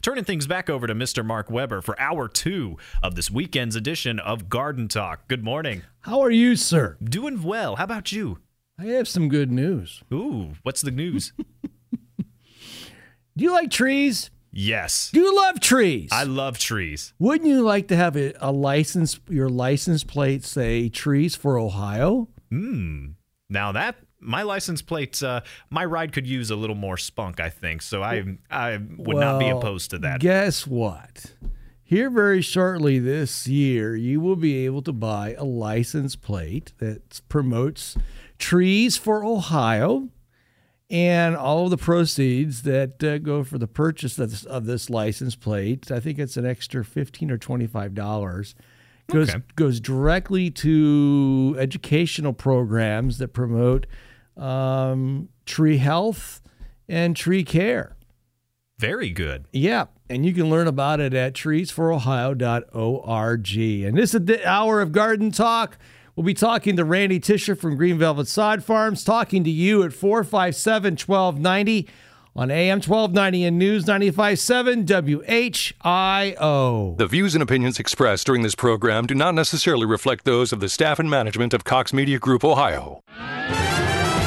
turning things back over to Mr. Mark Weber for hour two of this weekend's edition of Garden Talk. Good morning. How are you, sir? Doing well. How about you? I have some good news. Ooh, what's the news? Do you like trees? yes. Do you love trees? I love trees. Wouldn't you like to have a, a license, your license plate say trees for Ohio? Hmm. Now that my license plate, uh, my ride could use a little more spunk, I think. So I, I would not be opposed to that. Guess what? Here, very shortly this year, you will be able to buy a license plate that promotes trees for Ohio. And all of the proceeds that uh, go for the purchase of this, of this license plate, I think it's an extra fifteen or twenty-five dollars, goes Okay. goes directly to educational programs that promote um, tree health and tree care. Very good. Yeah, and you can learn about it at treesforohio.org. And this is the hour of garden talk. We'll be talking to Randy Tisher from Green Velvet Sod Farms, talking to you at 457 1290 on AM 1290 and News 957 WHIO. The views and opinions expressed during this program do not necessarily reflect those of the staff and management of Cox Media Group, Ohio.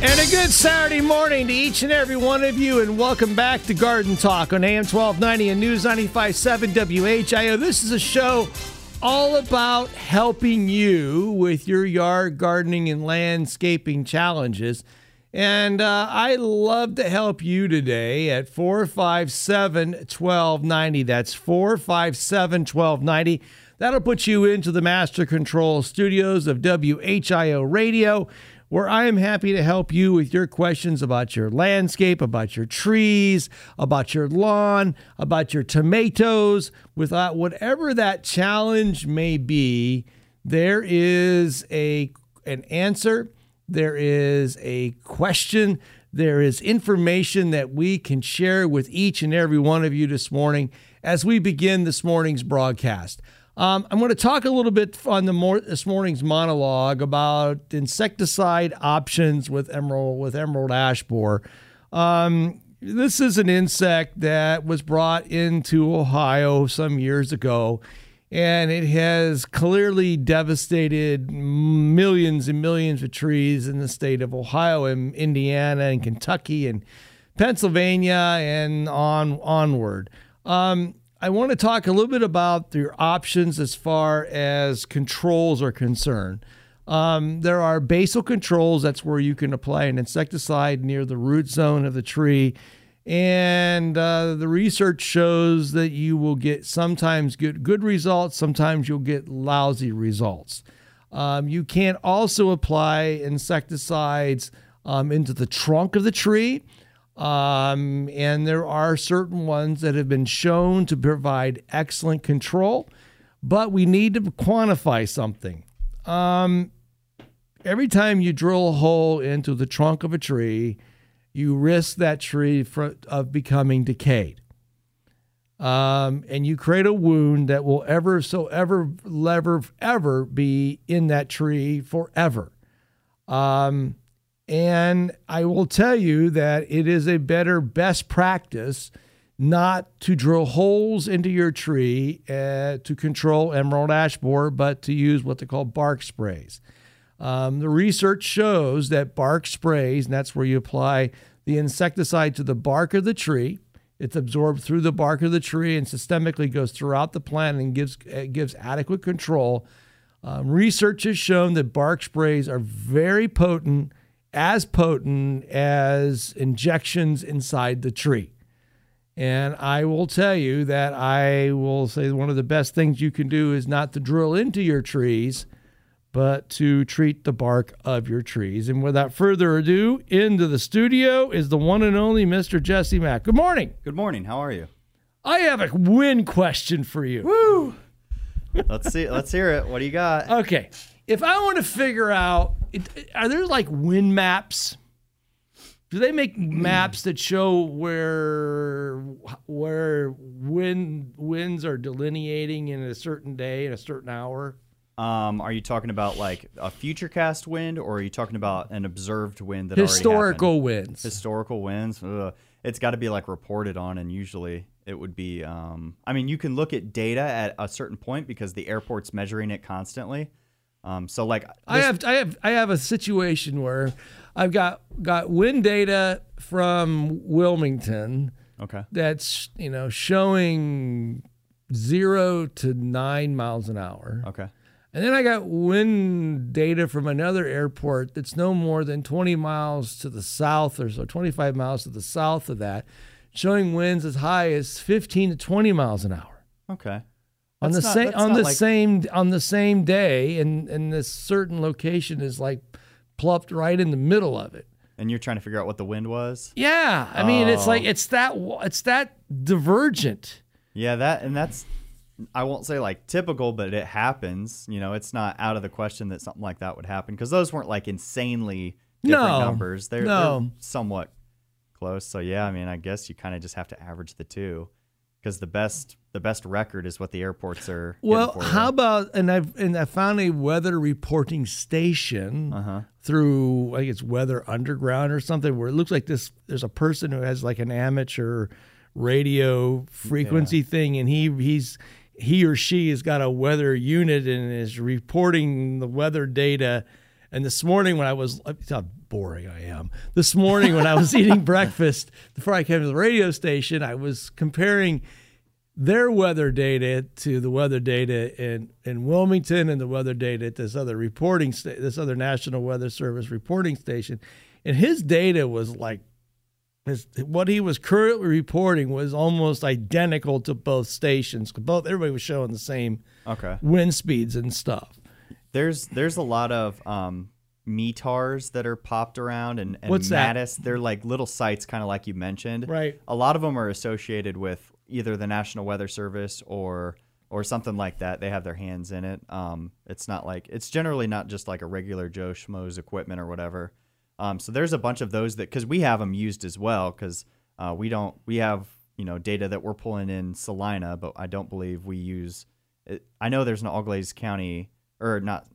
And a good Saturday morning to each and every one of you, and welcome back to Garden Talk on AM 1290 and News 957 WHIO. This is a show all about helping you with your yard gardening and landscaping challenges. And uh, I love to help you today at 457 1290. That's 457 1290. That'll put you into the Master Control studios of WHIO Radio where I am happy to help you with your questions about your landscape, about your trees, about your lawn, about your tomatoes, without whatever that challenge may be. There is a an answer, there is a question, there is information that we can share with each and every one of you this morning as we begin this morning's broadcast. Um, I'm going to talk a little bit on the this morning's monologue about insecticide options with emerald with emerald ash borer. Um, this is an insect that was brought into Ohio some years ago, and it has clearly devastated millions and millions of trees in the state of Ohio and Indiana and Kentucky and Pennsylvania and on onward. Um, I want to talk a little bit about your options as far as controls are concerned. Um, there are basal controls. That's where you can apply an insecticide near the root zone of the tree. And uh, the research shows that you will get sometimes good, good results, sometimes you'll get lousy results. Um, you can also apply insecticides um, into the trunk of the tree. Um, and there are certain ones that have been shown to provide excellent control, but we need to quantify something. Um, every time you drill a hole into the trunk of a tree, you risk that tree fr- of becoming decayed. Um, and you create a wound that will ever so ever ever ever be in that tree forever. Um, and I will tell you that it is a better best practice not to drill holes into your tree uh, to control emerald ash borer, but to use what they call bark sprays. Um, the research shows that bark sprays, and that's where you apply the insecticide to the bark of the tree. It's absorbed through the bark of the tree and systemically goes throughout the plant and gives uh, gives adequate control. Um, research has shown that bark sprays are very potent, as potent as injections inside the tree. And I will tell you that I will say one of the best things you can do is not to drill into your trees, but to treat the bark of your trees. And without further ado, into the studio is the one and only Mr. Jesse Maag. Good morning. Good morning. How are you? I have a win question for you. Woo! let's see. Let's hear it. What do you got? Okay. If I want to figure out, it- are there like wind maps? Do they make maps that show where where wind winds are delineating in a certain day in a certain hour? Um, are you talking about like a future cast wind, or are you talking about an observed wind that Historical winds. historical winds? Ugh. It's got to be like reported on, and usually it would be. Um, I mean, you can look at data at a certain point because the airport's measuring it constantly. Um, so like I have I have I have a situation where I've got got wind data from Wilmington okay. that's you know showing zero to nine miles an hour. Okay. And then I got wind data from another airport that's no more than 20 miles to the south or so, 25 miles to the south of that, showing winds as high as 15 to 20 miles an hour Okay. On the That's not- same on the like- same on the same day, and and this certain location is like plopped right in the middle of it. And you're trying to figure out what the wind was. Yeah, I mean it's like Oh. it's that it's that divergent. Yeah, that and that's I won't say like typical, but it happens. You know, it's not out of the question that something like that would happen because those weren't like insanely different No, numbers. They're, no. they're somewhat close. So yeah, I mean, I guess you kind of just have to average the two because the best the best record is what the airports are. Well, how about and I've and I found a weather reporting station Uh-huh. through I think it's Weather Underground or something where it looks like this. There's a person who has like an amateur radio frequency thing, and he he's he or she has got a weather unit and is reporting the weather data. And this morning when I was how boring I am. This morning when I was eating breakfast before I came to the radio station, I was comparing their weather data to the weather data in, in Wilmington and the weather data at this other reporting sta- this other National Weather Service reporting station, and his data was like his what he was currently reporting was almost identical to both stations. Both everybody was showing the same okay, wind speeds and stuff. There's there's a lot of um METARs that are popped around and, and What's that? They're like little sites, kind of like you mentioned. Right. a lot of them are associated with either the National Weather Service or or something like that. They have their hands in it. Um, it's not like it's generally not just like a regular Joe Schmo's equipment or whatever. Um, so there's a bunch of those that because we have them used as well because uh, we don't we have you know data that we're pulling in Celina, but I don't believe we use. It, I know there's an Auglaize County or not.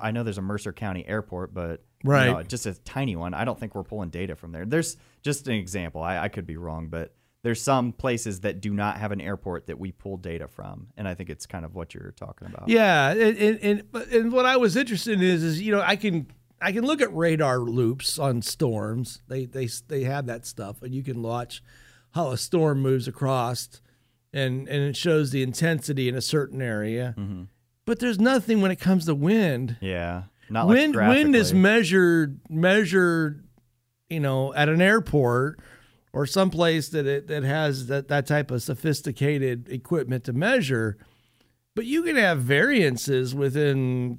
I know there's a Mercer County airport, but you Right. know, just a tiny one. I don't think we're pulling data from there. There's just an example. I, I could be wrong, but there's some places that do not have an airport that we pull data from, and I think it's kind of what you're talking about. Yeah, and and, and, and what I was interested in is is you know I can I can look at radar loops on storms. They they they have that stuff, and you can watch how a storm moves across, and and it shows the intensity in a certain area. Mm-hmm. But there's nothing when it comes to wind. Yeah, not like wind wind is measured measured, you know, at an airport or someplace that it that has that that type of sophisticated equipment to measure. But you can have variances within,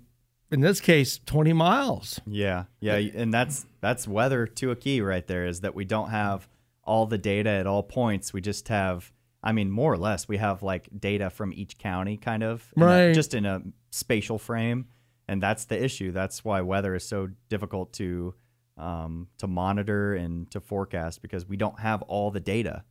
in this case, 20 miles. Yeah, yeah, and that's that's weather to a key right there. Is that we don't have all the data at all points. We just have, I mean, more or less, we have like data from each county, kind of, in a- Right. just in a spatial frame, and that's the issue. That's why weather is so difficult to um, to monitor and to forecast because we don't have all the data.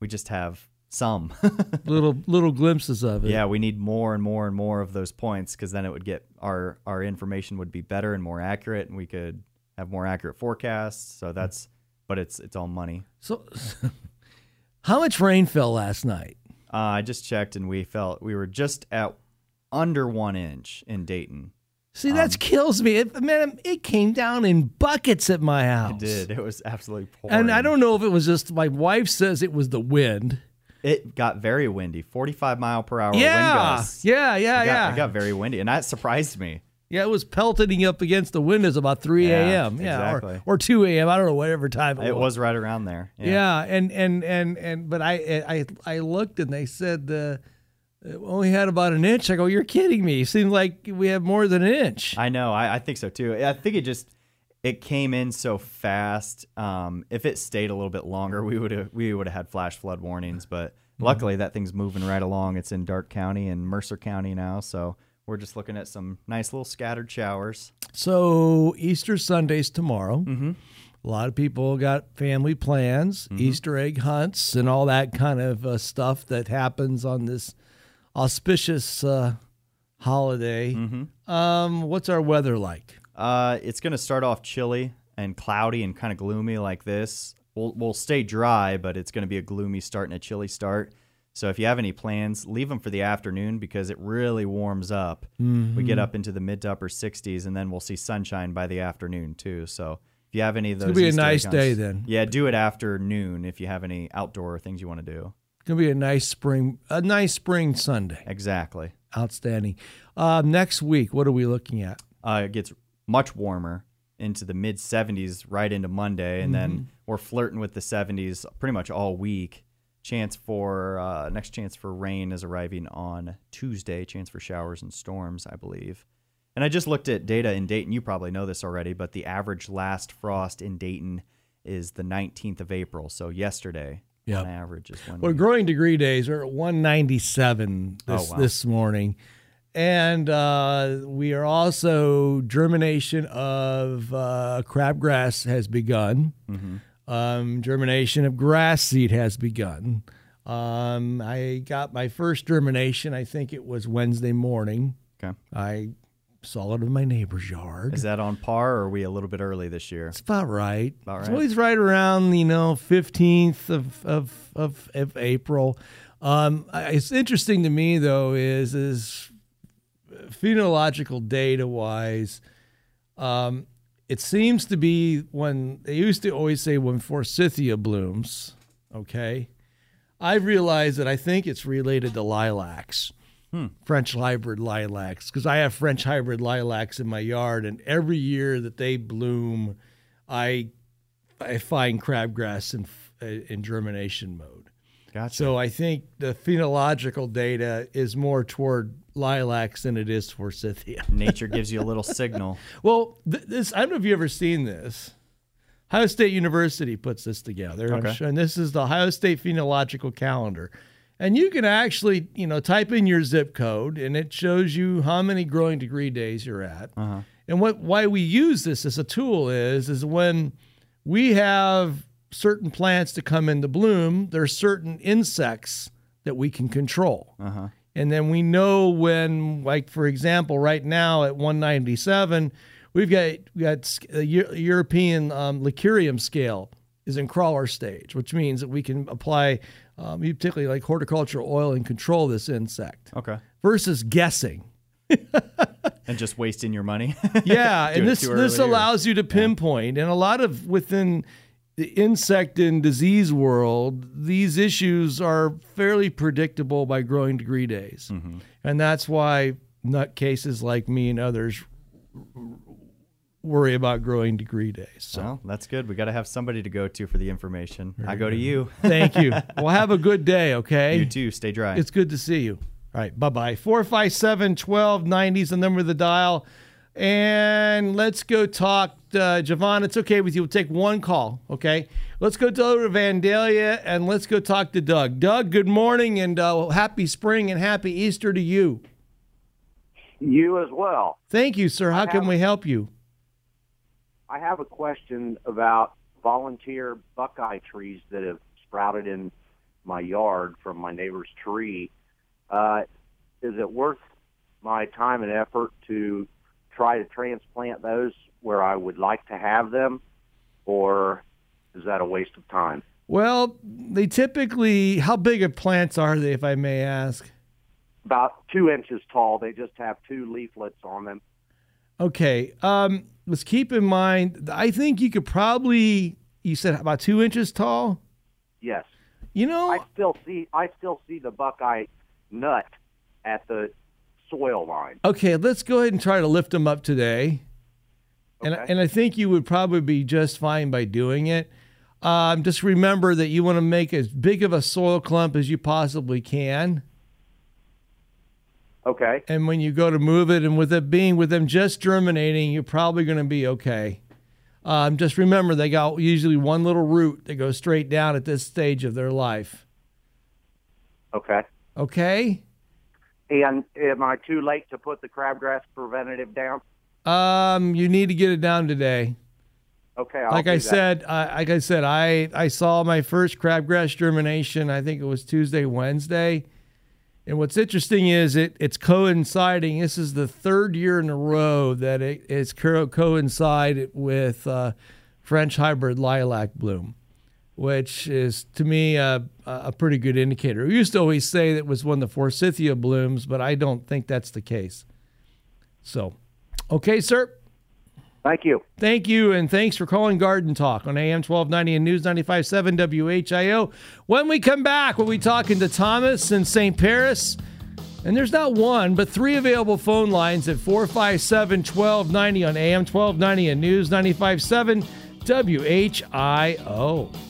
We just have some. little little glimpses of it. yeah, we need more and more and more of those points because then it would get our our information would be better and more accurate, and we could have more accurate forecasts. So that's, but it's it's all money. So, how much rain fell last night? Uh, I just checked, and we felt we were just at under one inch in Dayton. See, that Um, kills me. It, man, it came down in buckets at my house. It did. It was absolutely pouring. And I don't know if it was just my wife says it was the wind. It got very windy, forty-five mile per hour wind Yeah, gusts. yeah, yeah, It got, yeah. It got very windy, and that surprised me. Yeah, it was pelting up against the windows about 3 a.m. Yeah, exactly. or, or 2 a.m. I don't know, whatever time it, was. It was right around there. Yeah. and and and and but I I I looked and they said it only had about an inch. I go, you're kidding me. It seems like we have more than an inch. I know. I, I think so too. I think it just it came in so fast. Um, if it stayed a little bit longer, we would have we would have had flash flood warnings. But luckily that thing's moving right along. It's in Darke County and Mercer County now, so we're just looking at some nice little scattered showers. So Easter Sunday's tomorrow. Mm-hmm. A lot of people got family plans, Easter egg hunts, and all that kind of uh, stuff that happens on this auspicious uh, holiday. Um, what's our weather like? Uh, it's going to start off chilly and cloudy and kind of gloomy like this. We'll, we'll stay dry, but it's going to be a gloomy start and a chilly start. So if you have any plans, leave them for the afternoon because it really warms up. We get up into the mid to upper 60s, and then we'll see sunshine by the afternoon too. So if you have any of those, gonna be a Easter egg nice day then. Yeah, do it after noon if you have any outdoor things you want to do. It's gonna be a nice spring, a nice spring Sunday. Exactly. Outstanding. Uh, next week, what are we looking at? uh, it gets much warmer into the mid 70s right into Monday, and then we're flirting with the 70s pretty much all week. Chance for uh, next chance for rain is arriving on Tuesday. Chance for showers and storms, I believe. And I just looked at data in Dayton. You probably know this already, but the average last frost in Dayton is the 19th of April. So yesterday, Yep. on average, is when. Well, we- growing degree days are at 197 this, Oh, wow. this morning. And uh, we are also germination of uh, crabgrass has begun. Mm-hmm. Um, germination of grass seed has begun. Um, I got my first germination. I think it was Wednesday morning. okay. I saw it in my neighbor's yard. Is that on par, or are we a little bit early this year? It's about right. About right. It's always right around you know fifteenth of of, of of April. Um, it's interesting to me though is is phenological data wise. Um, it seems to be when they used to always say when forsythia blooms. Okay, I realized that I think it's related to lilacs. Hmm. French hybrid lilacs because I have French hybrid lilacs in my yard, and every year that they bloom, I I find crabgrass in uh, in germination mode. Gotcha. So I think the phenological data is more toward lilacs than it is forsythia. Nature gives you a little signal. Well, th- this I don't know if you've ever seen this. Ohio State University puts this together, Okay. sure- and this is the Ohio State phenological calendar. And you can actually, you know, type in your zip code, and it shows you how many growing degree days you're at. Uh-huh. And what why we use this as a tool is is when we have certain plants to come into bloom, there's certain insects that we can control. And then we know when, like for example, right now at 197, we've got we got a European um, Lecanium scale is in crawler stage, which means that we can apply, um, particularly like horticultural oil, and control this insect Okay. versus guessing. And just wasting your money. Yeah, and this this or- allows you to pinpoint, and a lot of within the insect and disease world, these issues are fairly predictable by growing degree days, Mm-hmm. and that's why nutcases like me and others worry about growing degree days. So Well, that's good. We got to have somebody to go to for the information. I go to you. thank you. well, have a good day. Okay. you too. Stay dry. It's good to see you. All right. Bye bye. 457 1290 is the number of the dial. And let's go talk. Uh, Javon, it's okay with you. We'll take one call. Okay. Let's go to Vandalia and let's go talk to Doug. Doug, good morning and uh, happy spring and happy Easter to you. You as well. Thank you, sir. How can we help you? I have a question about volunteer buckeye trees that have sprouted in my yard from my neighbor's tree. Uh, is it worth my time and effort to try to transplant those where I would like to have them, or is that a waste of time? Well, they typically, how big of plants are they, if I may ask? About two inches tall. They just have two leaflets on them. Okay. Um, let's keep in mind, I think you could probably, you said about two inches tall? Yes. You know, I still see I still see the buckeye nut at the soil line. okay, let's go ahead and try to lift them up today. And, and I think you would probably be just fine by doing it. Um, just remember that you want to make as big of a soil clump as you possibly can. Okay. And when you go to move it, and with it being with them just germinating, you're probably going to be okay. Um, just remember, they got usually one little root that goes straight down at this stage of their life. Okay. Okay. And am I too late to put the crabgrass preventative down? Um, you need to get it down today. Okay. I'll like I that. said, I, like I said, I I saw my first crabgrass germination. I think it was Tuesday, Wednesday. And what's interesting is it it's coinciding. This is the third year in a row that it, it's co- coincided with uh, French hybrid lilac bloom, which is to me a, a pretty good indicator. We used to always say that was when the forsythia blooms, but I don't think that's the case. So, okay, sir. Thank you. Thank you, and thanks for calling Garden Talk on AM 1290 and News 95.7 WHIO. When we come back, we'll be talking to Thomas in St. Paris. And there's not one, but three available phone lines at 457 1290 on AM 1290 and News 95.7 WHIO.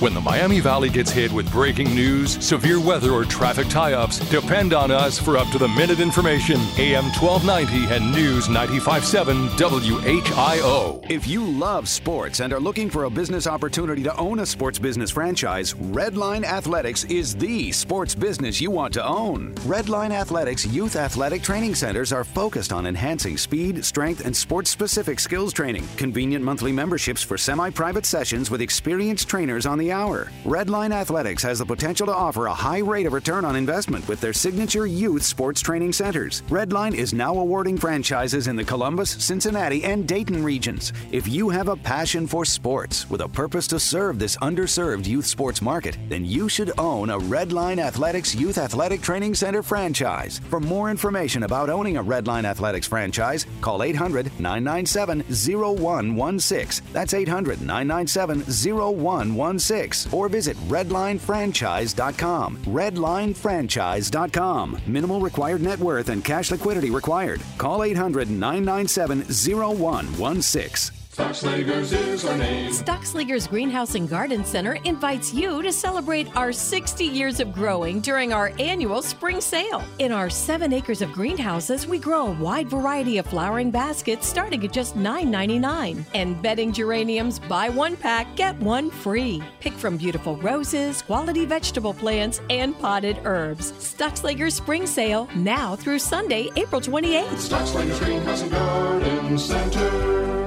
When the Miami Valley gets hit with breaking news, severe weather, or traffic tie ups, depend on us for up to the minute information. AM 1290 and News 95.7 WHIO. If you love sports and are looking for a business opportunity to own a sports business franchise, Redline Athletics is the sports business you want to own. Redline Athletics youth athletic training centers are focused on enhancing speed, strength, and sports specific skills training. Convenient monthly memberships for semi private sessions with experienced trainers on the hour. Redline Athletics has the potential to offer a high rate of return on investment with their signature youth sports training centers. Redline is now awarding franchises in the Columbus, Cincinnati, and Dayton regions. If you have a passion for sports with a purpose to serve this underserved youth sports market, then you should own a Redline Athletics Youth Athletic Training Center franchise. For more information about owning a Redline Athletics franchise, call 800 997 0116. That's 800 997 0116 or visit redlinefranchise.com. Redlinefranchise.com. Minimal required net worth and cash liquidity required. Call 800 997 0116. Stockslagers is our name. Stockslager's Greenhouse and Garden Center invites you to celebrate our 60 years of growing during our annual spring sale. In our seven acres of greenhouses, we grow a wide variety of flowering baskets starting at just $9.99. And bedding geraniums, buy one pack, get one free. Pick from beautiful roses, quality vegetable plants, and potted herbs. Stockslager's spring sale now through Sunday, April 28th. Stockslagers Greenhouse and Garden Center.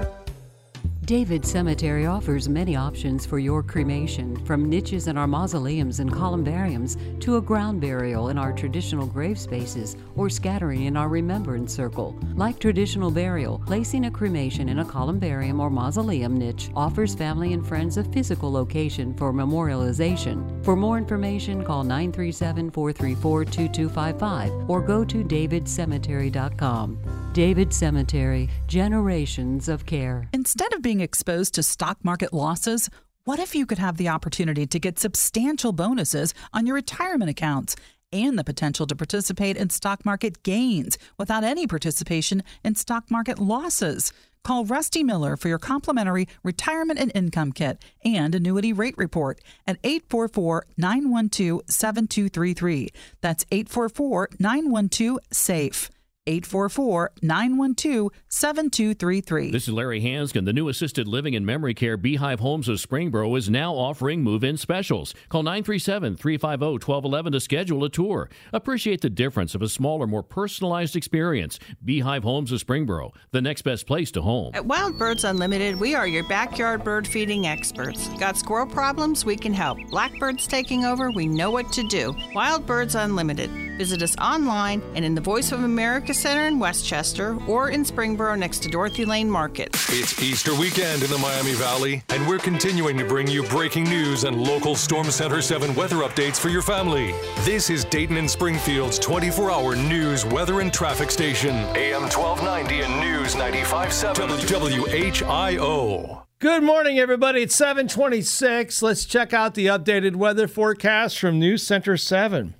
David Cemetery offers many options for your cremation, from niches in our mausoleums and columbariums to a ground burial in our traditional grave spaces or scattering in our remembrance circle. Like traditional burial, placing a cremation in a columbarium or mausoleum niche offers family and friends a physical location for memorialization. For more information, call 937 434 2255 or go to davidcemetery.com. David Cemetery, generations of care. Instead of being exposed to stock market losses, what if you could have the opportunity to get substantial bonuses on your retirement accounts and the potential to participate in stock market gains without any participation in stock market losses? Call Rusty Miller for your complimentary retirement and income kit and annuity rate report at 844 912 7233. That's 844 912 SAFE. 844 912 7233. This is Larry Hansgen. The new assisted living and memory care Beehive Homes of Springboro is now offering move in specials. Call 937 350 1211 to schedule a tour. Appreciate the difference of a smaller, more personalized experience. Beehive Homes of Springboro, the next best place to home. At Wild Birds Unlimited, we are your backyard bird feeding experts. Got squirrel problems? We can help. Blackbirds taking over? We know what to do. Wild Birds Unlimited. Visit us online and in the Voice of America Center in Westchester or in Springboro next to Dorothy Lane Market. It's Easter weekend in the Miami Valley, and we're continuing to bring you breaking news and local Storm Center 7 weather updates for your family. This is Dayton and Springfield's 24 hour news, weather, and traffic station. AM 1290 and News 95.7 WHIO. Good morning, everybody. It's 726. Let's check out the updated weather forecast from News Center 7.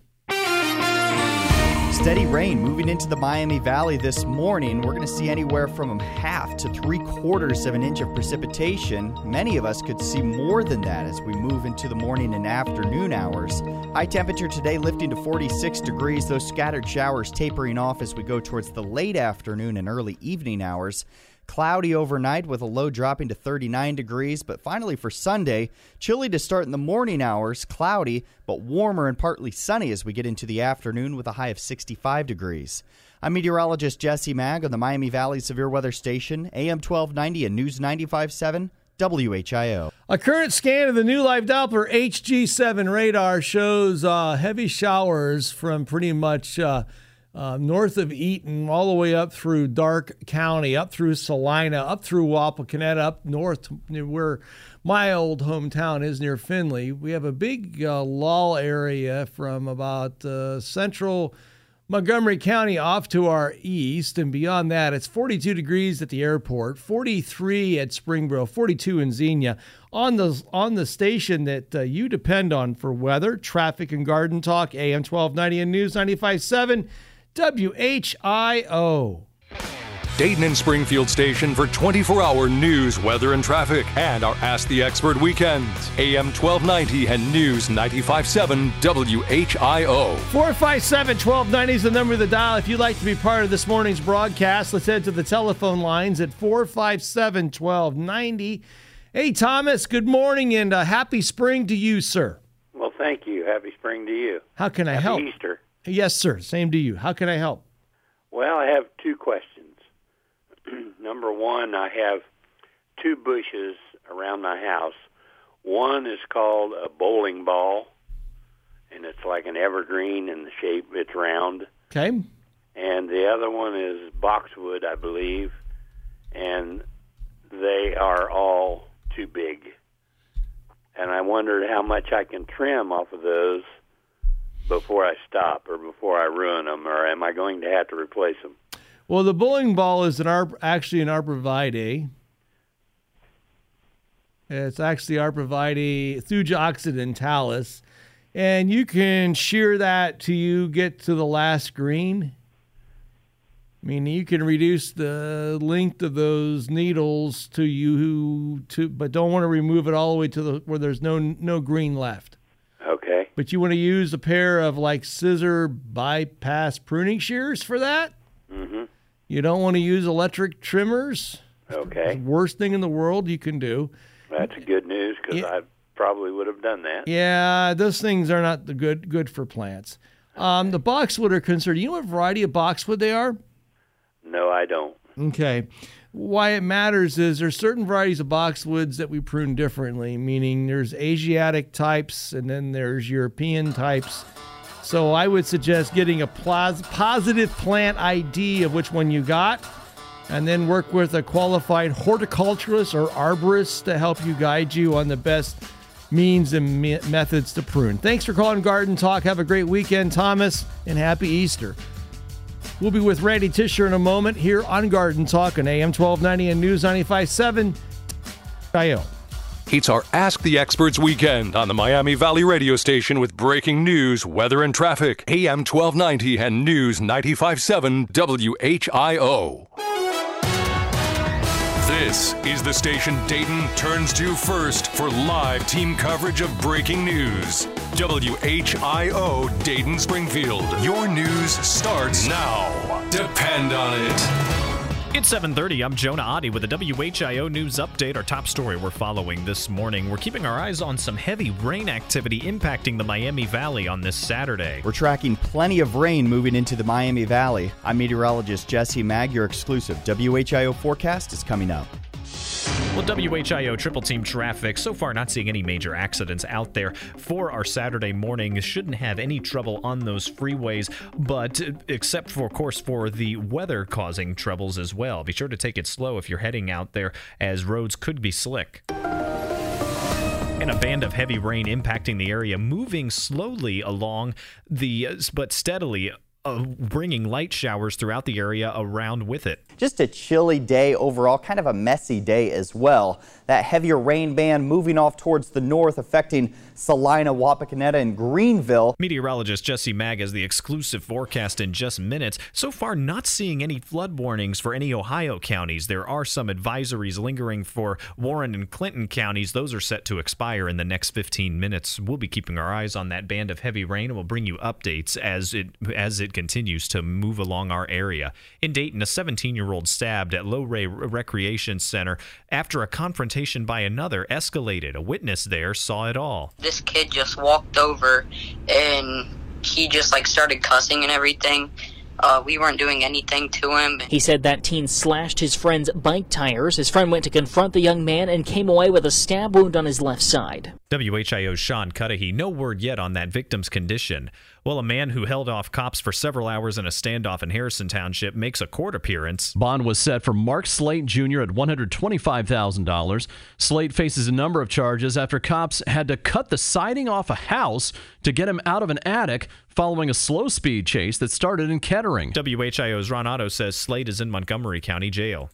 Steady rain moving into the Miami Valley this morning. We're going to see anywhere from half to three quarters of an inch of precipitation. Many of us could see more than that as we move into the morning and afternoon hours. High temperature today lifting to 46 degrees, those scattered showers tapering off as we go towards the late afternoon and early evening hours. Cloudy overnight with a low dropping to 39 degrees, but finally for Sunday, chilly to start in the morning hours, cloudy, but warmer and partly sunny as we get into the afternoon with a high of 65 degrees. I'm meteorologist Jesse Maag on the Miami Valley Severe Weather Station, AM 1290 and News 95.7. WHIO. A current scan of the new live Doppler HG7 radar shows uh, heavy showers from pretty much uh, uh, north of Eaton all the way up through Darke County, up through Celina, up through Wapakoneta, up north where my old hometown is near Findlay. We have a big uh, lull area from about uh, central Montgomery County off to our east, and beyond that, it's 42 degrees at the airport, 43 at Springboro, 42 in Xenia. On the on the station that uh, you depend on for weather, traffic, and garden talk, AM 1290 and News 95.7, WHIO. Dayton and Springfield station for 24 hour news, weather, and traffic, and our Ask the Expert weekends. AM 1290 and News 957 WHIO. 457 1290 is the number of the dial. If you'd like to be part of this morning's broadcast, let's head to the telephone lines at 457 1290. Hey, Thomas, good morning and uh, happy spring to you, sir. Well, thank you. Happy spring to you. How can I Happy help? Easter. Yes, sir. Same to you. How can I help? Well, I have two questions. Number one, I have two bushes around my house. One is called a bowling ball, and it's like an evergreen in the shape. It's round. Okay. And the other one is boxwood, I believe, and they are all too big. And I wondered how much I can trim off of those before I stop or before I ruin them, or am I going to have to replace them? Well, the bowling ball is an arb- actually an arborvitae. It's actually arborvitae Thuja occidentalis. And you can shear that till you get to the last green. I mean, you can reduce the length of those needles to you to, but don't want to remove it all the way to the where there's no no green left. But you want to use a pair of like scissor bypass pruning shears for that. Mm-hmm. You don't want to use electric trimmers. Okay. Worst thing in the world you can do. That's good news because I probably would have done that. Yeah, those things are not the good good for plants. Um, the boxwood are concerned. You know what variety of boxwood they are? No, I don't. Okay. Why it matters is there's certain varieties of boxwoods that we prune differently, meaning there's Asiatic types and then there's European types. So I would suggest getting a positive plant ID of which one you got and then work with a qualified horticulturist or arborist to help you guide you on the best means and me- methods to prune. Thanks for calling Garden Talk. Have a great weekend, Thomas, and happy Easter. We'll be with Randy Tisher in a moment here on Garden Talk on AM 1290 and News 95.7. IO. It's our Ask the Experts weekend on the Miami Valley radio station with breaking news, weather, and traffic. AM 1290 and News 957 WHIO. This is the station Dayton turns to first for live team coverage of breaking news. WHIO Dayton Springfield. Your news starts now. Depend on it. It's 7:30. I'm Jonah Adi with a WHIO news update. Our top story we're following this morning. We're keeping our eyes on some heavy rain activity impacting the Miami Valley on this Saturday. We're tracking plenty of rain moving into the Miami Valley. I'm meteorologist Jesse Maag. Your exclusive WHIO forecast is coming up. Well, WHIO triple team traffic so far not seeing any major accidents out there for our Saturday morning. Shouldn't have any trouble on those freeways, but except for, of course, for the weather causing troubles as well. Be sure to take it slow if you're heading out there, as roads could be slick. And a band of heavy rain impacting the area, moving slowly along the, but steadily. Uh, bringing light showers throughout the area around with it. Just a chilly day overall, kind of a messy day as well. That heavier rain band moving off towards the north, affecting Celina, Wapakoneta, and Greenville. Meteorologist Jesse Maag has the exclusive forecast in just minutes. So far, not seeing any flood warnings for any Ohio counties. There are some advisories lingering for Warren and Clinton counties. Those are set to expire in the next 15 minutes. We'll be keeping our eyes on that band of heavy rain and we'll bring you updates as it as it continues to move along our area. In Dayton, a 17 year old stabbed at Lohrey Recreation Center after a confrontation by another escalated. A witness there saw it all. This kid just walked over and he just like started cussing and everything. Uh, we weren't doing anything to him. He said that teen slashed his friend's bike tires. His friend went to confront the young man and came away with a stab wound on his left side. WHIO's Sean Cudahy, no word yet on that victim's condition. Well, a man who held off cops for several hours in a standoff in Harrison Township makes a court appearance. Bond was set for Mark Slate Jr. at $125,000. Slate faces a number of charges after cops had to cut the siding off a house to get him out of an attic following a slow speed chase that started in Kettering. WHIO's Ron Otto says Slate is in Montgomery County Jail.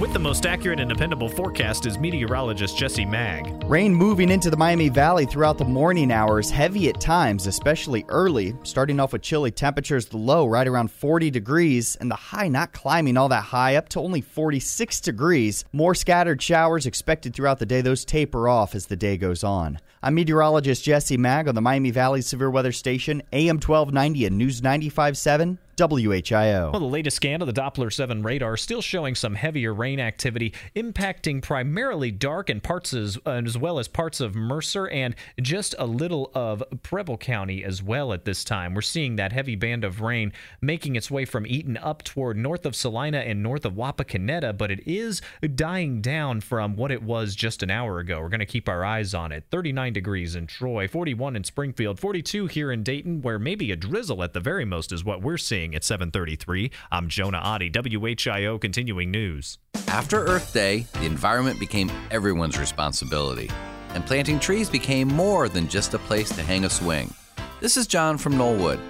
With the most accurate and dependable forecast is meteorologist Jesse Maag. Rain moving into the Miami Valley throughout the morning hours, heavy at times, especially early. Starting off with chilly temperatures, the low right around 40 degrees, and the high not climbing all that high up to only 46 degrees. More scattered showers expected throughout the day. Those taper off as the day goes on. I'm meteorologist Jesse Maag on the Miami Valley Severe Weather Station, AM 1290 and News 95.7. WHIO. Well, the latest scan of the Doppler 7 radar still showing some heavier rain activity impacting primarily Darke and parts as, uh, as well as parts of Mercer and just a little of Preble County as well at this time. We're seeing that heavy band of rain making its way from Eaton up toward north of Celina and north of Wapakoneta, but it is dying down from what it was just an hour ago. We're going to keep our eyes on it. 39 degrees in Troy, 41 in Springfield, 42 here in Dayton, where maybe a drizzle at the very most is what we're seeing at 7:33. I'm Jonah Adi, WHIO continuing news. After Earth Day, the environment became everyone's responsibility, and planting trees became more than just a place to hang a swing. This is John from Knollwood.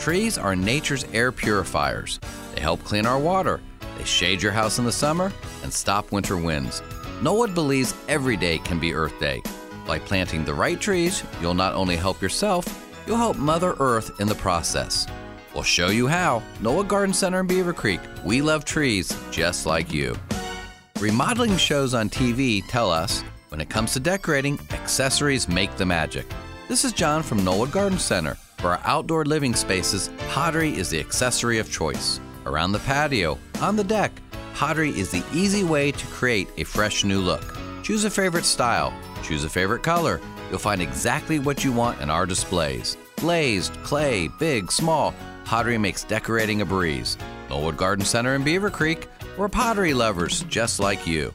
Trees are nature's air purifiers. They help clean our water. They shade your house in the summer and stop winter winds. Knollwood believes every day can be Earth Day. By planting the right trees, you'll not only help yourself, you'll help Mother Earth in the process. We'll show you how. Knollwood Garden Center in Beavercreek. We love trees just like you. Remodeling shows on TV tell us when it comes to decorating, accessories make the magic. This is John from Knollwood Garden Center. For our outdoor living spaces, pottery is the accessory of choice. Around the patio, on the deck, pottery is the easy way to create a fresh new look. Choose a favorite style, choose a favorite color. You'll find exactly what you want in our displays. Glazed, clay, big, small, pottery makes decorating a breeze. Knollwood Garden Center in Beavercreek, we're pottery lovers just like you.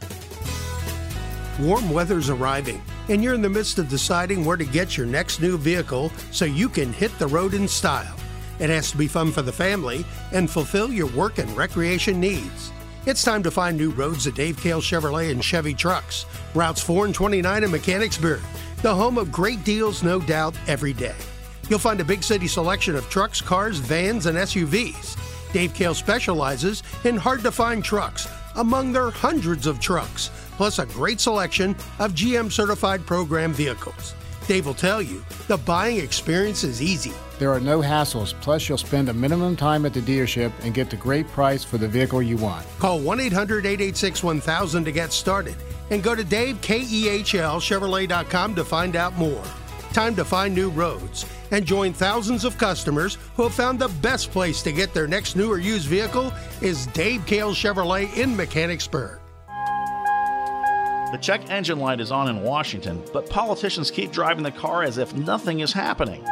Warm weather's arriving, and you're in the midst of deciding where to get your next new vehicle so you can hit the road in style. It has to be fun for the family and fulfill your work and recreation needs. It's time to find new roads at Dave Kehl Chevrolet and Chevy Trucks, routes 4 and 29 in Mechanicsburg, the home of great deals, no doubt, every day. You'll find a big city selection of trucks, cars, vans, and SUVs. Dave Kehl specializes in hard to find trucks among their hundreds of trucks, plus a great selection of GM certified program vehicles. Dave will tell you the buying experience is easy. There are no hassles, plus, you'll spend a minimum time at the dealership and get the great price for the vehicle you want. Call 1 800 886 1000 to get started and go to DaveKEHLChevrolet.com to find out more. Time to find new roads and join thousands of customers who have found the best place to get their next new or used vehicle is Dave Kehl Chevrolet in Mechanicsburg. The check engine light is on in Washington, but politicians keep driving the car as if nothing is happening.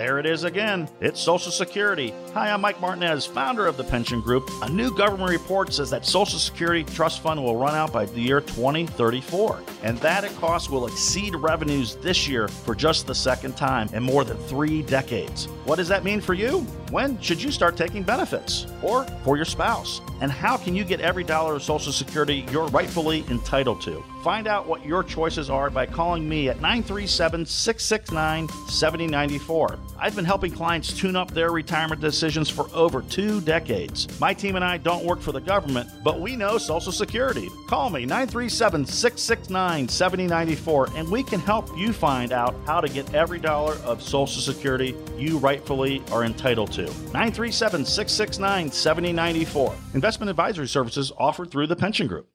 There it is again. It's Social Security. Hi, I'm Mike Martinez, founder of the Pension Group. A new government report says that Social Security Trust Fund will run out by the year 2034, and that it costs will exceed revenues this year for just the second time in more than three decades. What does that mean for you? When should you start taking benefits? Or for your spouse? And how can you get every dollar of Social Security you're rightfully entitled to? Find out what your choices are by calling me at 937 669 7094. I've been helping clients tune up their retirement decisions for over two decades. My team and I don't work for the government, but we know Social Security. Call me 937 669 7094 and we can help you find out how to get every dollar of Social Security you rightfully are entitled to. 937 669 7094. Investment advisory services offered through the Pension Group.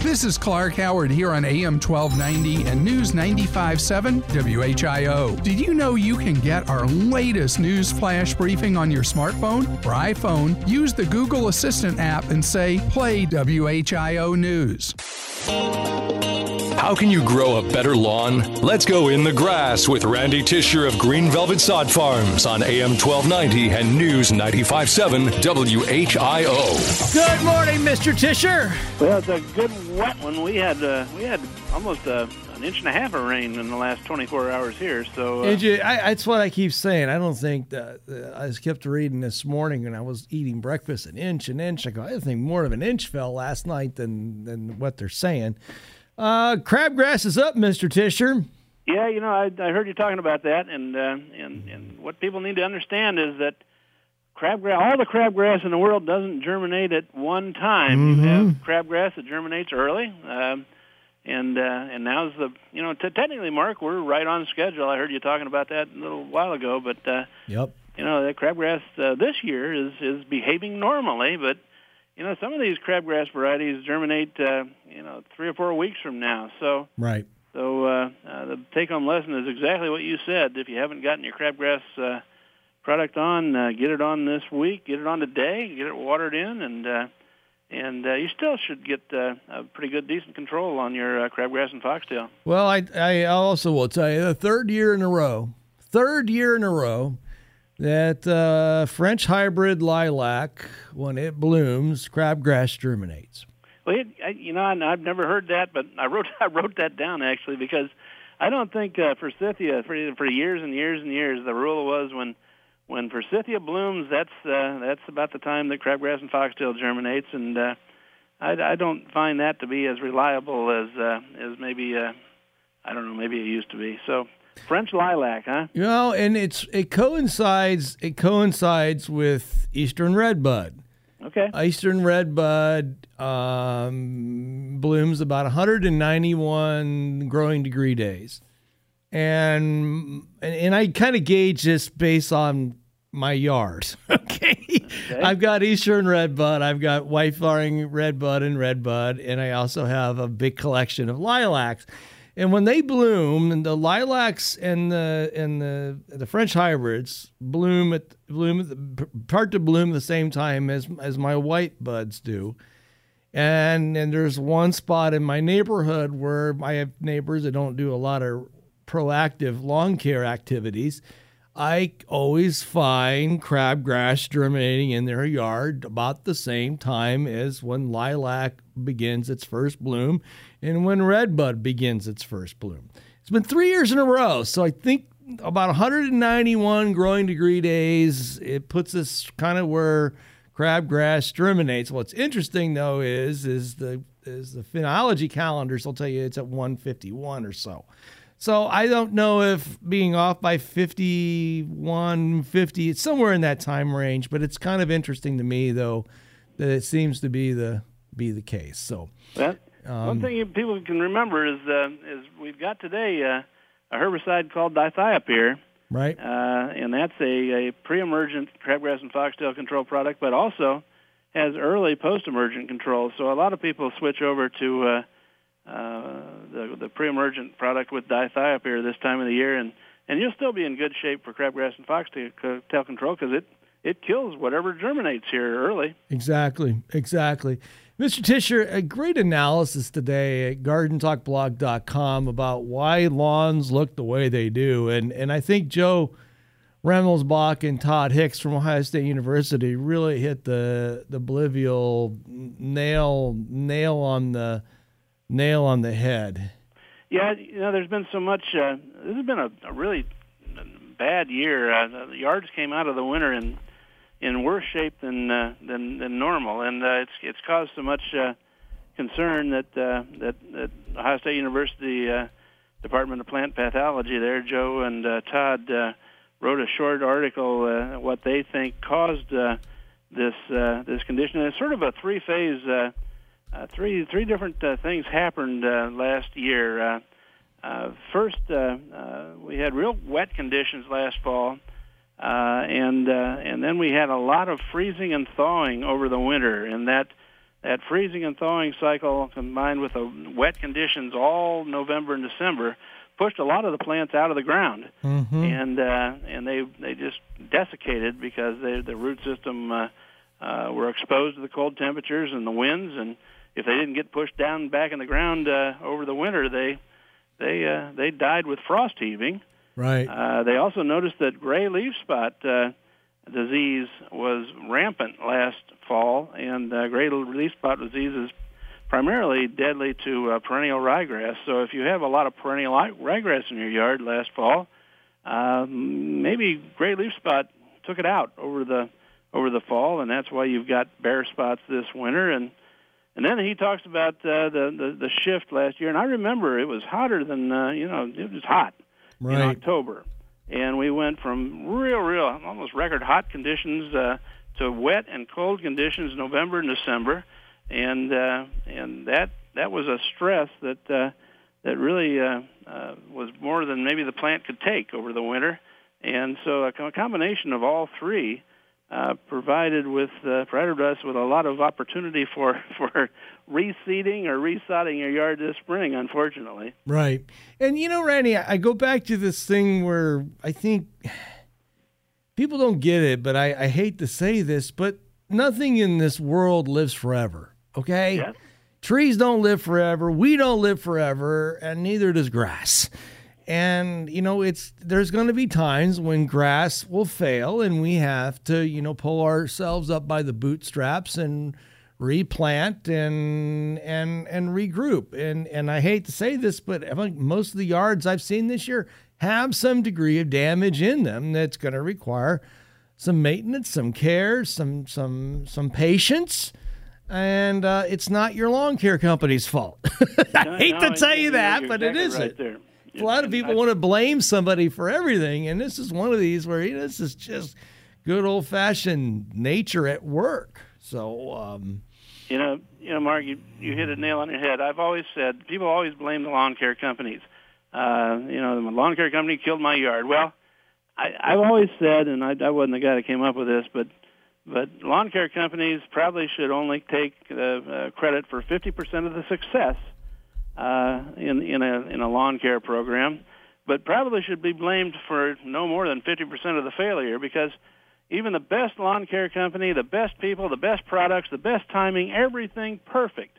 This is Clark Howard here on AM 1290 and News 95.7 WHIO. Did you know you can get our latest news flash briefing on your smartphone or iPhone? Use the Google Assistant app and say, Play WHIO News. How can you grow a better lawn? Let's go in the grass with Randy Tisher of Green Velvet Sod Farms on AM 1290 and News 95.7 WHIO. Good morning, Mr. Tisher. Well, it's a good wet one. We had uh, we had almost uh, an inch and a half of rain in the last 24 hours here. So uh, And you- I, that's what I keep saying. I don't think that uh, I just kept reading this morning when I was eating breakfast an inch, an inch. I go, I think more of an inch fell last night than than what they're saying. Uh, crabgrass is up, Mister Tisher. yeah, you know, I, I heard you talking about that, and uh, and and what people need to understand is that crabgrass, all the crabgrass in the world doesn't germinate at one time. You have crabgrass that germinates early. Um, and uh, and now's the you know t- technically, Mark, we're right on schedule. I heard you talking about that a little while ago, but uh, Yep. you know, the crabgrass uh, this year is is behaving normally, but you know, some of these crabgrass varieties germinate, uh, you know, three or four weeks from now. So, Right. so uh, uh, the take-home lesson is exactly what you said. If you haven't gotten your crabgrass uh, product on, uh, get it on this week. Get it on today. Get it watered in, and uh, and uh, you still should get uh, a pretty good, decent control on your uh, crabgrass and foxtail. Well, I I also will tell you the third year in a row, third year in a row that uh, French hybrid lilac, when it blooms, crabgrass germinates. Well, it, I, you know, I- I've never heard that, but I wrote I wrote that down actually because I don't think uh, forsythia for for years and years and years the rule was when when forsythia blooms, that's uh, that's about the time that crabgrass and foxtail germinates, and uh, I, I don't find that to be as reliable as uh, as maybe uh, I don't know maybe it used to be. So French lilac, huh? You know, and it's it coincides it coincides with Eastern redbud. Okay. Eastern redbud um, blooms about 191 growing degree days, and and, and I kind of gauge this based on my yard. okay? I've got Eastern redbud, I've got white flowering redbud and redbud, and I also have a big collection of lilacs. And when they bloom, and the lilacs and the and the the French hybrids bloom at bloom at the, part to bloom at the same time as as my white buds do. And and there's one spot in my neighborhood where I have neighbors that don't do a lot of proactive lawn care activities. I always find crabgrass germinating in their yard about the same time as when lilac begins its first bloom and when redbud begins its first bloom. It's been three years in a row, so I think about 191 growing degree days. It puts us kind of where crabgrass germinates. What's interesting though is is the is the phenology calendars will tell you it's at 151 or so. So I don't know if being off by 51, 50, it's somewhere in that time range, but it's kind of interesting to me though that it seems to be the be the case. So Um, one thing people can remember is uh, is we've got today uh, a herbicide called dithiopyr, right? uh, and that's a, a pre-emergent crabgrass and foxtail control product, but also has early post-emergent control. So a lot of people switch over to uh, the, the pre-emergent product with dithiopyr this time of the year, and and you'll still be in good shape for crabgrass and foxtail tail control because it it kills whatever germinates here early. Exactly, exactly. Mr. Tisher, a great analysis today at gardentalkblog.com about why lawns look the way they do. And and I think Joe Rimelspach and Todd Hicks from Ohio State University really hit the the Bolivial nail nail on the nail on the head. Yeah, you know, there's been so much. Uh, this has been a, a really bad year. Uh, the yards came out of the winter in in worse shape than uh, than than normal, and uh, it's it's caused so much uh, concern that uh, that that Ohio State University uh, Department of Plant Pathology there, Joe and uh, Todd uh, wrote a short article uh, what they think caused uh, this uh, this condition. And it's sort of a three phase. Uh, uh, three three different uh, things happened uh, last year. Uh, uh, first, uh, uh, we had real wet conditions last fall, uh, and uh, and then we had a lot of freezing and thawing over the winter, and that that freezing and thawing cycle combined with the wet conditions all November and December pushed a lot of the plants out of the ground, Mm-hmm. and uh, and they they just desiccated because they, the root system uh, uh, were exposed to the cold temperatures and the winds, and if they didn't get pushed down back in the ground uh, over the winter, they they uh, they died with frost heaving. Right. Uh, they also noticed that gray leaf spot uh, disease was rampant last fall, and uh, gray leaf spot disease is primarily deadly to uh, perennial ryegrass. So if you have a lot of perennial ryegrass in your yard last fall, um, maybe gray leaf spot took it out over the over the fall, and that's why you've got bare spots this winter. And and then he talks about uh, the, the the shift last year, and I remember it was hotter than uh, you know it was hot in October, and we went from real, real almost record hot conditions uh, to wet and cold conditions November and December, and uh, and that that was a stress that uh, that really uh, uh, was more than maybe the plant could take over the winter, and so a, combination of all three. Uh, provided with uh, provided us with a lot of opportunity for for reseeding or resodding your yard this spring. Unfortunately, Right. And you know, Randy, I I go back to this thing where I think people don't get it, but I, I hate to say this, but nothing in this world lives forever. Okay? Trees don't live forever. We don't live forever, and neither does grass. And you know, it's there's going to be times when grass will fail, and we have to, you know, pull ourselves up by the bootstraps and replant and and and regroup. And and I hate to say this, but I think most of the yards I've seen this year have some degree of damage in them that's going to require some maintenance, some care, some some some patience. And uh, it's not your lawn care company's fault. I hate no, to tell you're- that, but it isn't. right. A lot of people want to blame somebody for everything, and this is one of these where you know, this is just good old fashioned nature at work. So, um, You know, you know, Mark, you you hit a nail on your head. I've always said people always blame the lawn care companies. Uh, you know, the lawn care company killed my yard. Well, I, I've always said, and I, I wasn't the guy that came up with this, but but lawn care companies probably should only take uh, uh, credit for 50% of the success uh, in in a in a lawn care program, but probably should be blamed for no more than 50% of the failure because even the best lawn care company, the best people, the best products, the best timing, everything perfect.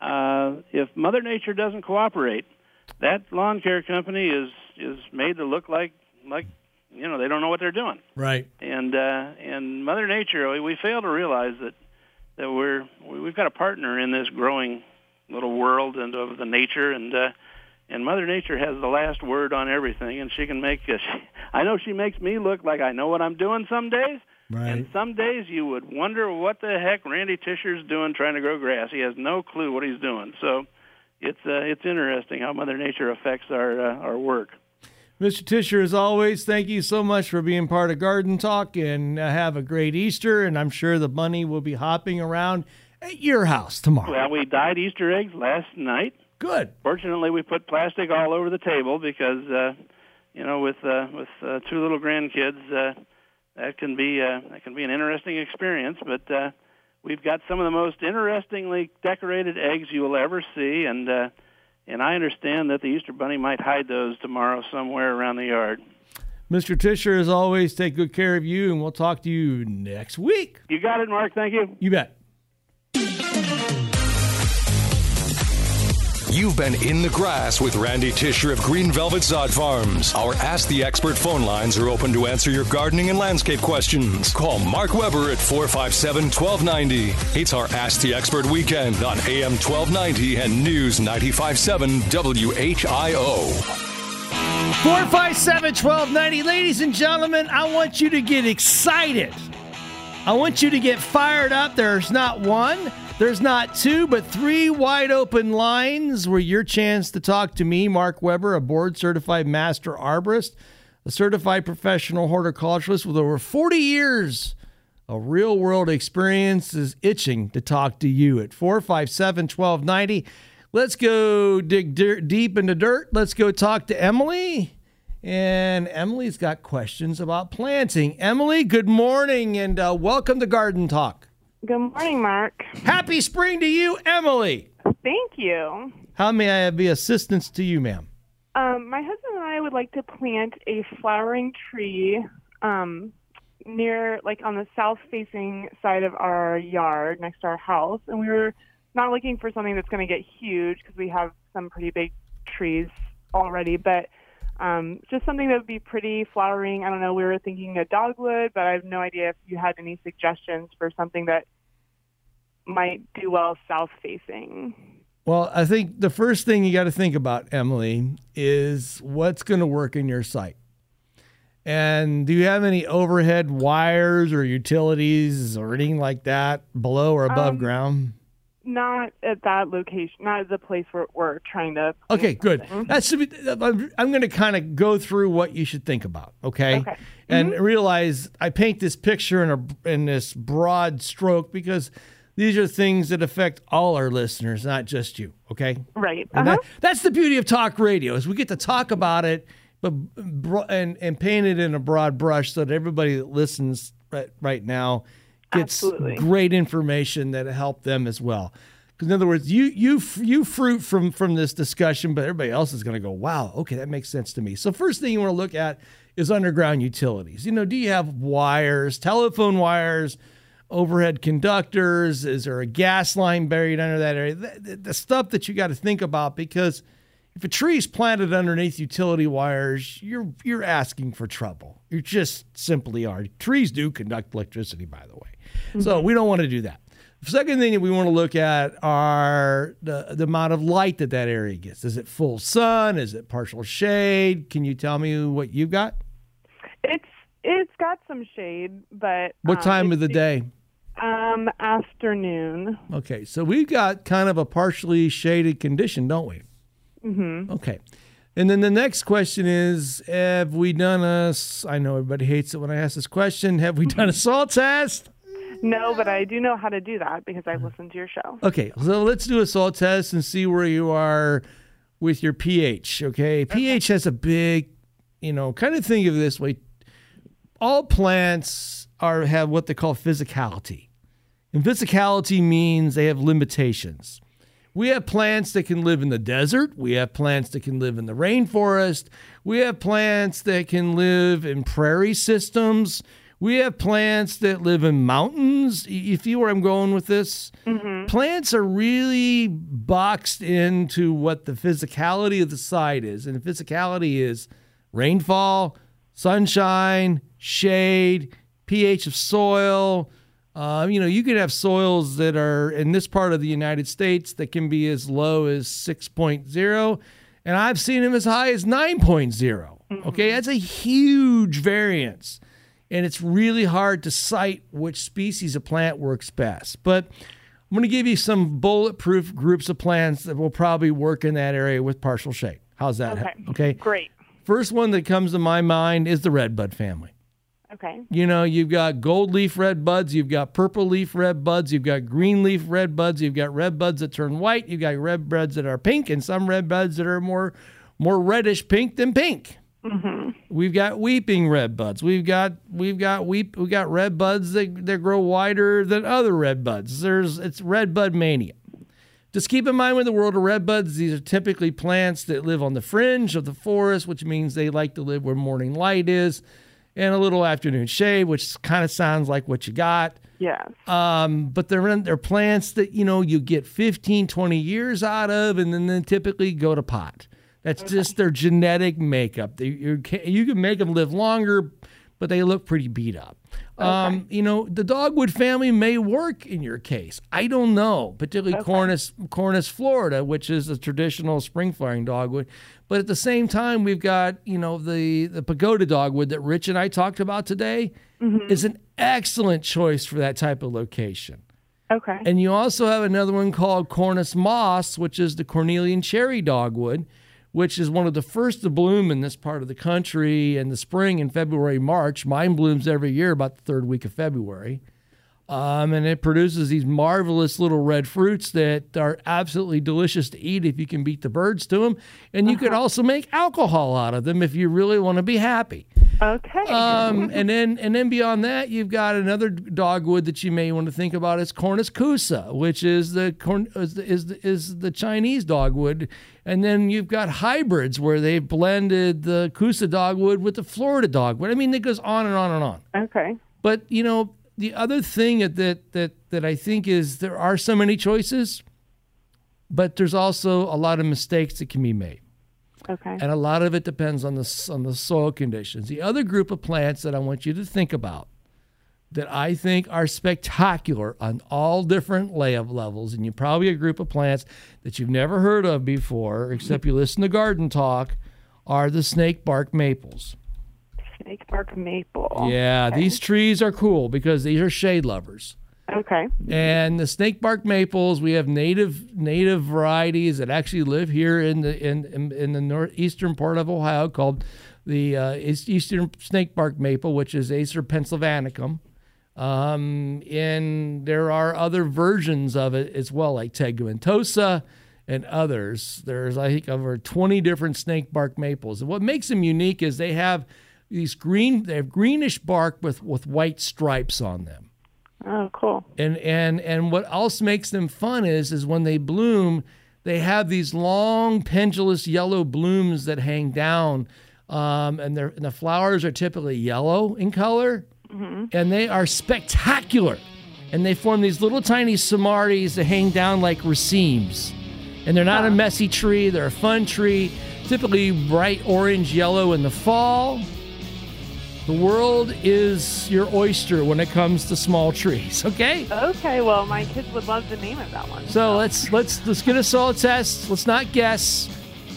Uh, if Mother Nature doesn't cooperate, that lawn care company is is made to look like like you know they don't know what they're doing. right. And uh, and Mother Nature, we, we fail to realize that that we're we- we've got a partner in this growing little world and of the nature and. Uh, and Mother Nature has the last word on everything, and she can make. Uh, I know she makes me look like I know what I'm doing some days, Right. and some days you would wonder what the heck Randy Tischer's doing trying to grow grass. He has no clue what he's doing. So it's uh, it's interesting how Mother Nature affects our uh, our work. Mr. Tisher, as always, thank you so much for being part of Garden Talk and uh, have a great Easter. And I'm sure the bunny will be hopping around at your house tomorrow. Well, we dyed Easter eggs last night. Good. Fortunately, we put plastic all over the table because uh, you know with uh, with uh, two little grandkids uh, that can be uh, that can be an interesting experience. But uh, we've got some of the most interestingly decorated eggs you will ever see, and uh, and I understand that the Easter Bunny might hide those tomorrow somewhere around the yard. Mr. Tisher, as always, take good care of you, and we'll talk to you next week. You got it, Mark. Thank you. You bet. You've been in the grass with Randy Tisher of Green Velvet Sod Farms. Our Ask the Expert phone lines are open to answer your gardening and landscape questions. Call Mark Weber at 457 1290. It's our Ask the Expert weekend on AM 1290 and News 957 WHIO. 457 1290. Ladies and gentlemen, I want you to get excited. I want you to get fired up. There's not one, there's not two, but three wide open lines where your chance to talk to me, Mark Weber, a board certified master arborist, a certified professional horticulturalist with over 40 years of real world experience, is itching to talk to you at 457 1290. Let's go dig deep into dirt. Let's go talk to Emily. And Emily's got questions about planting. Emily, good morning and uh, welcome to Garden Talk. Good morning, Mark. Happy spring to you, Emily. Thank you. How may I be assistance to you, ma'am? Um, my husband and I would like to plant a flowering tree um, near, like, on the south-facing side of our yard next to our house, and we were not looking for something that's going to get huge because we have some pretty big trees already, but um, just something that would be pretty flowering. I don't know. We were thinking a dogwood, but I have no idea if you had any suggestions for something that might do well south facing. Well, I think the first thing you got to think about, Emily, is what's going to work in your site. And do you have any overhead wires or utilities or anything like that below or above Um, ground? Not at that location, not at the place where we're trying to. Okay, good. something. That's I'm, I'm going to kind of go through what you should think about, okay? Okay. And realize I paint this picture in a in this broad stroke because these are things that affect all our listeners, not just you, okay? Right. Uh-huh. that, that's the beauty of talk radio is we get to talk about it, but and and paint it in a broad brush so that everybody that listens right, right now gets Absolutely. great information that help them as well. Because in other words, you you you fruit from from this discussion, but everybody else is going to go, wow, okay, that makes sense to me. So first thing you want to look at is underground utilities. You know, do you have wires, telephone wires? overhead conductors? Is there a gas line buried under that area? The, the- the stuff that you got to think about because if a tree is planted underneath utility wires, you're you're asking for trouble. You just simply are. Trees do conduct electricity, by the way, so we don't want to do that. The second thing that we want to look at are the, the amount of light that that area gets. Is it full sun? Is it partial shade? Can you tell me what you've got? It's it's got some shade, but What um, time of the day? Um, afternoon. Okay, so we've got kind of a partially shaded condition, don't we? hmm Okay. And then the next question is Have we done a, I know everybody hates it when I ask this question, have we done a salt test? No, but I do know how to do that because I've listened to your show. Okay, so let's do a salt test and see where you are with your pH. Okay, pH has a big, you know, kind of think of it this way: all plants are have what they call physicality, and physicality means they have limitations. We have plants that can live in the desert. We have plants that can live in the rainforest. We have plants that can live in prairie systems. We have plants that live in mountains. You feel where I'm going with this? Plants are really boxed into what the physicality of the site is. And the physicality is rainfall, sunshine, shade, pH of soil. Uh, you know, you could have soils that are in this part of the United States that can be as low as 6.0, and I've seen them as high as 9.0. Okay, that's a huge variance, and it's really hard to cite which species of plant works best. But I'm going to give you some bulletproof groups of plants that will probably work in that area with partial shade. How's that? Okay. Okay. Great. First one that comes to my mind is the redbud family. Okay. You know, you've got gold leaf red buds, you've got purple leaf red buds, you've got green leaf red buds, you've got red buds that turn white, you've got red buds that are pink, and some red buds that are more more reddish pink than pink. Mm-hmm. We've got weeping red buds. We've got we've got weep we got red buds that, that grow wider than other red buds. There's it's red bud mania. Just keep in mind with the world of red buds, these are typically plants that live on the fringe of the forest, which means they like to live where morning light is and a little afternoon shade, which kind of sounds like what you got. Yeah. Um, but they're in, they're plants that you know you get 15, 20 years out of, and then they typically go to pot. That's just their genetic makeup. They, you, can, you can make them live longer, but they look pretty beat up. Um, you know, the dogwood family may work in your case. I don't know, particularly Cornus, Cornus Florida, which is a traditional spring flowering dogwood. But at the same time, we've got, you know, the, the pagoda dogwood that Rich and I talked about today is an excellent choice for that type of location. Okay. And you also have another one called Cornus mas, which is the Cornelian cherry dogwood, which is one of the first to bloom in this part of the country in the spring in February, March. Mine blooms every year about the third week of February. Um, and it produces these marvelous little red fruits that are absolutely delicious to eat if you can beat the birds to them. And you could also make alcohol out of them if you really want to be happy. Okay. Um, and then and then beyond that, you've got another dogwood that you may want to think about is Cornus kousa, which is the corn is the, is the, is the Chinese dogwood. And then you've got hybrids where they've blended the kousa dogwood with the Florida dogwood. I mean, it goes on and on and on. Okay. But you know, the other thing that that that, that I think is there are so many choices, but there's also a lot of mistakes that can be made. Okay. And a lot of it depends on the on the soil conditions. The other group of plants that I want you to think about that I think are spectacular on all different layout levels, and you probably a group of plants that you've never heard of before, except you listen to Garden Talk, are the snake bark maples. Snake bark maple. Yeah, Okay. these trees are cool because these are shade lovers. Okay. And the snake bark maples, we have native native varieties that actually live here in the in in, in the northeastern part of Ohio called the uh, eastern snake bark maple, which is Acer pennsylvanicum. Um, and there are other versions of it as well, like tegumentosa and others. There's I think over 20 different snake bark maples. And what makes them unique is they have these green they have greenish bark with with white stripes on them. Oh, cool. And and and what else makes them fun is is when they bloom, they have these long pendulous yellow blooms that hang down, um, and, the flowers are typically yellow in color, and they are spectacular. And they form these little tiny samaras that hang down like racemes. And they're not a messy tree; they're a fun tree. Typically bright orange yellow in the fall. The world is your oyster when it comes to small trees. Okay. Okay. Well, my kids would love the name of that one. So let's let's let's get a soil test. Let's not guess,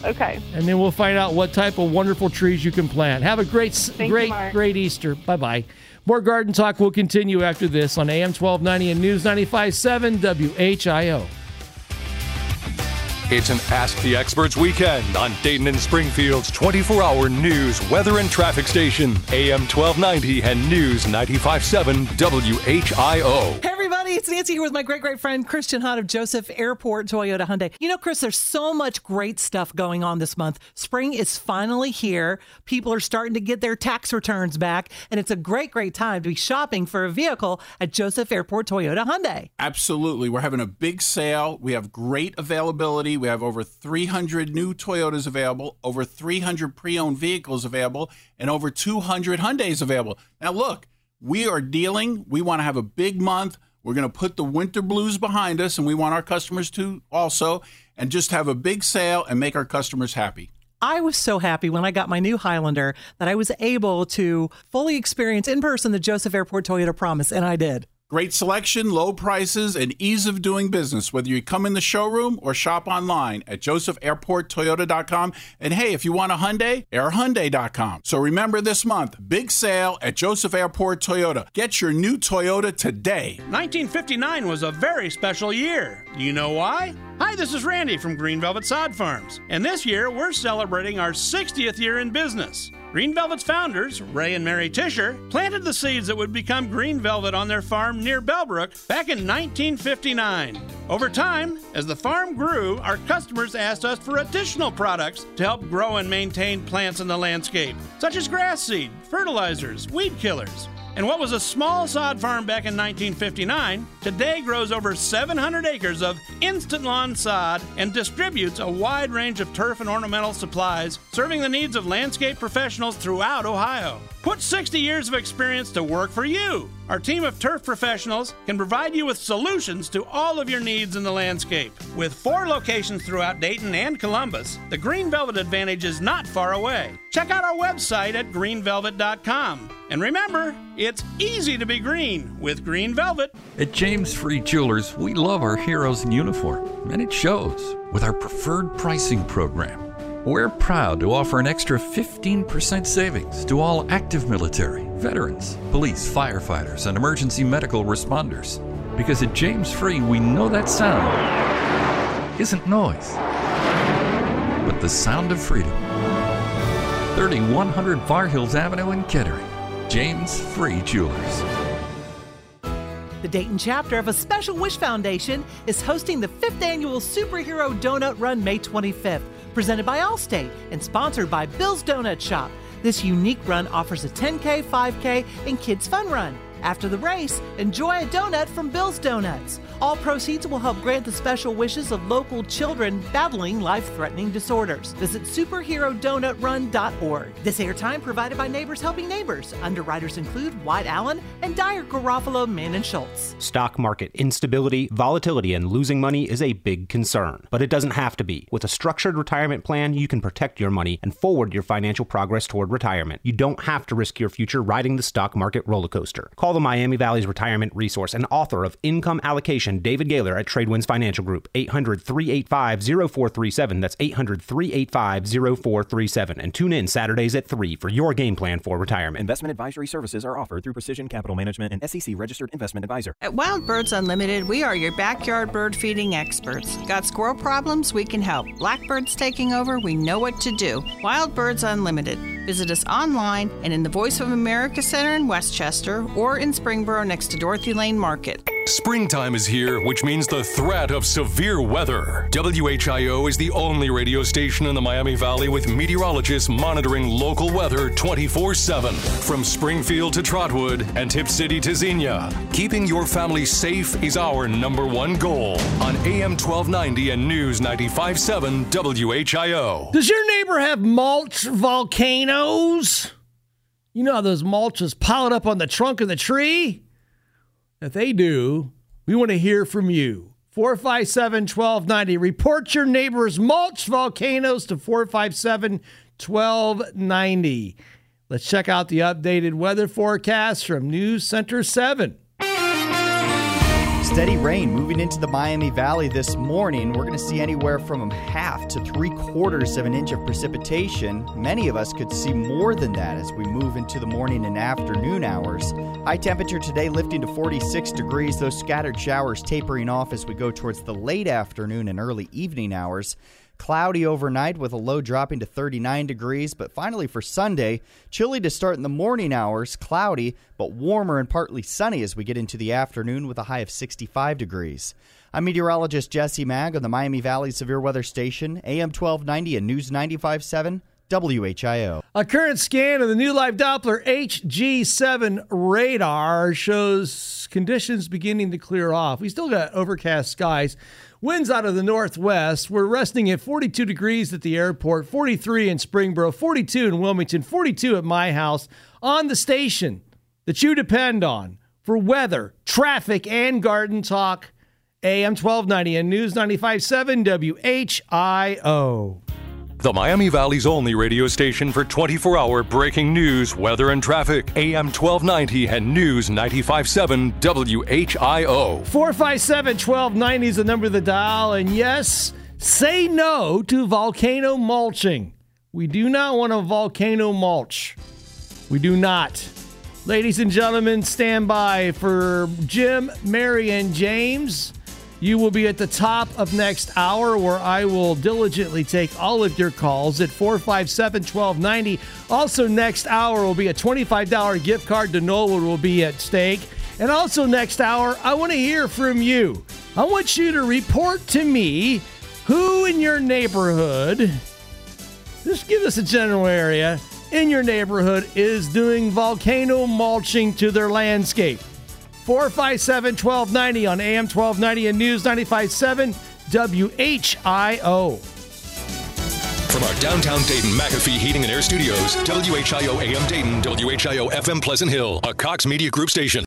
Okay. and then we'll find out what type of wonderful trees you can plant. Have a great Thank great Mark. great Easter. Bye bye. More garden talk will continue after this on AM 1290 and News 95.7 WHIO. It's an Ask the Experts weekend on Dayton and Springfield's 24 hour news, weather, and traffic station, AM 1290 and News 95.7 WHIO. Hey everybody, it's Nancy here with my great great friend Christian Hunt of Joseph Airport Toyota Hyundai. You know, Chris, there's so much great stuff going on this month. Spring is finally here. People are starting to get their tax returns back, and it's a great, great time to be shopping for a vehicle at Joseph Airport Toyota Hyundai. Absolutely. We're having a big sale. We have great availability. We have over 300 new Toyotas available, over 300 pre owned vehicles available, and over 200 Hyundais available. Now, look, we are dealing. We want to have a big month. We're going to put the winter blues behind us, and we want our customers to also, and just have a big sale and make our customers happy. I was so happy when I got my new Highlander that I was able to fully experience in person the Joseph Airport Toyota promise, and I did. Great selection, low prices, and ease of doing business, whether you come in the showroom or shop online at josephairporttoyota.com. And hey, if you want a Hyundai, airhyundai.com. So remember this month, big sale at Joseph Airport Toyota. Get your new Toyota today. 1959 was a very special year. Do you know why? Hi, this is Randy from Green Velvet Sod Farms, and this year we're celebrating our 60th year in business. Green Velvet's founders, Ray and Mary Tisher, planted the seeds that would become Green Velvet on their farm near Bellbrook back in 1959. Over time, as the farm grew, our customers asked us for additional products to help grow and maintain plants in the landscape, such as grass seed, fertilizers, weed killers. And what was a small sod farm back in 1959 today grows over 700 acres of instant lawn sod and distributes a wide range of turf and ornamental supplies, serving the needs of landscape professionals throughout Ohio. Put 60 years of experience to work for you. Our team of turf professionals can provide you with solutions to all of your needs in the landscape. With four locations throughout Dayton and Columbus, the Green Velvet Advantage is not far away. Check out our website at greenvelvet.com. And remember, it's easy to be green with Green Velvet. At James Free Jewelers, we love our heroes in uniform, and it shows with our preferred pricing program. We're proud to offer an extra 15% savings to all active military, veterans, police, firefighters, and emergency medical responders. Because at James Free, we know that sound isn't noise, but the sound of freedom. 3100 Far Hills Avenue in Kettering. James Free Jewelers. The Dayton chapter of a Special Wish Foundation is hosting the fifth annual Superhero Donut Run May 25th, presented by Allstate and sponsored by Bill's Donut Shop. This unique run offers a 10K, 5K, and kids fun run. After the race, enjoy a donut from Bill's Donuts. All proceeds will help grant the special wishes of local children battling life threatening disorders. Visit superherodonutrun.org. This airtime provided by Neighbors Helping Neighbors. Underwriters include White Allen and Dyer Garofalo, Mann and Schultz. Stock market instability, volatility, and losing money is a big concern, but it doesn't have to be. With a structured retirement plan, you can protect your money and forward your financial progress toward retirement. You don't have to risk your future riding the stock market roller coaster. Call the Miami Valley's retirement resource and author of Income Allocation, David Gaylor at Tradewinds Financial Group, 800 385 0437. That's 800 385 0437. And tune in Saturdays at 3 for your game plan for retirement. Investment advisory services are offered through Precision Capital Management and SEC registered investment advisor. At Wild Birds Unlimited, we are your backyard bird feeding experts. Got squirrel problems? We can help. Blackbirds taking over? We know what to do. Wild Birds Unlimited. Visit us online and in the Voice of America Center in West Chester or in Springboro next to Dorothy Lane Market. Springtime is here, which means the threat of severe weather. WHIO is the only radio station in the Miami Valley with meteorologists monitoring local weather 24 7. From Springfield to Trotwood and Tipp City to Xenia, keeping your family safe is our number one goal. On AM 1290 and News 957 WHIO. Does your neighbor have mulch volcanoes? You know how those mulches piled up on the trunk of the tree? If they do, we want to hear from you. 457 1290. Report your neighbor's mulch volcanoes to 457 1290. Let's check out the updated weather forecast from News Center 7. Steady rain moving into the Miami Valley this morning. We're going to see anywhere from half to three quarters of an inch of precipitation. Many of us could see more than that as we move into the morning and afternoon hours. High temperature today lifting to 46 degrees, those scattered showers tapering off as we go towards the late afternoon and early evening hours. Cloudy overnight with a low dropping to 39 degrees, but finally for Sunday, chilly to start in the morning hours, cloudy, but warmer and partly sunny as we get into the afternoon with a high of 65 degrees. I'm meteorologist Jesse Maag on the Miami Valley Severe Weather Station, AM 1290 and News 957. WHIO. A current scan of the New Life Doppler HG7 radar shows conditions beginning to clear off. We still got overcast skies. Winds out of the northwest. We're resting at 42 degrees at the airport, 43 in Springboro, 42 in Wilmington, 42 at my house on the station that you depend on for weather, traffic, and garden talk. AM 1290 and News 957 WHIO. The Miami Valley's only radio station for 24 hour breaking news, weather, and traffic. AM 1290 and News 957 WHIO. 457 1290 is the number of the dial. And yes, say no to volcano mulching. We do not want a volcano mulch. We do not. Ladies and gentlemen, stand by for Jim, Mary, and James. You will be at the top of next hour where I will diligently take all of your calls at 457 1290. Also, next hour will be a $25 gift card to Knollwood will be at stake. And also, next hour, I want to hear from you. I want you to report to me who in your neighborhood, just give us a general area, in your neighborhood is doing volcano mulching to their landscape. 457 1290 on AM 1290 and News 957 WHIO. From our downtown Dayton McAfee Heating and Air Studios, WHIO AM Dayton, WHIO FM Pleasant Hill, a Cox Media Group station.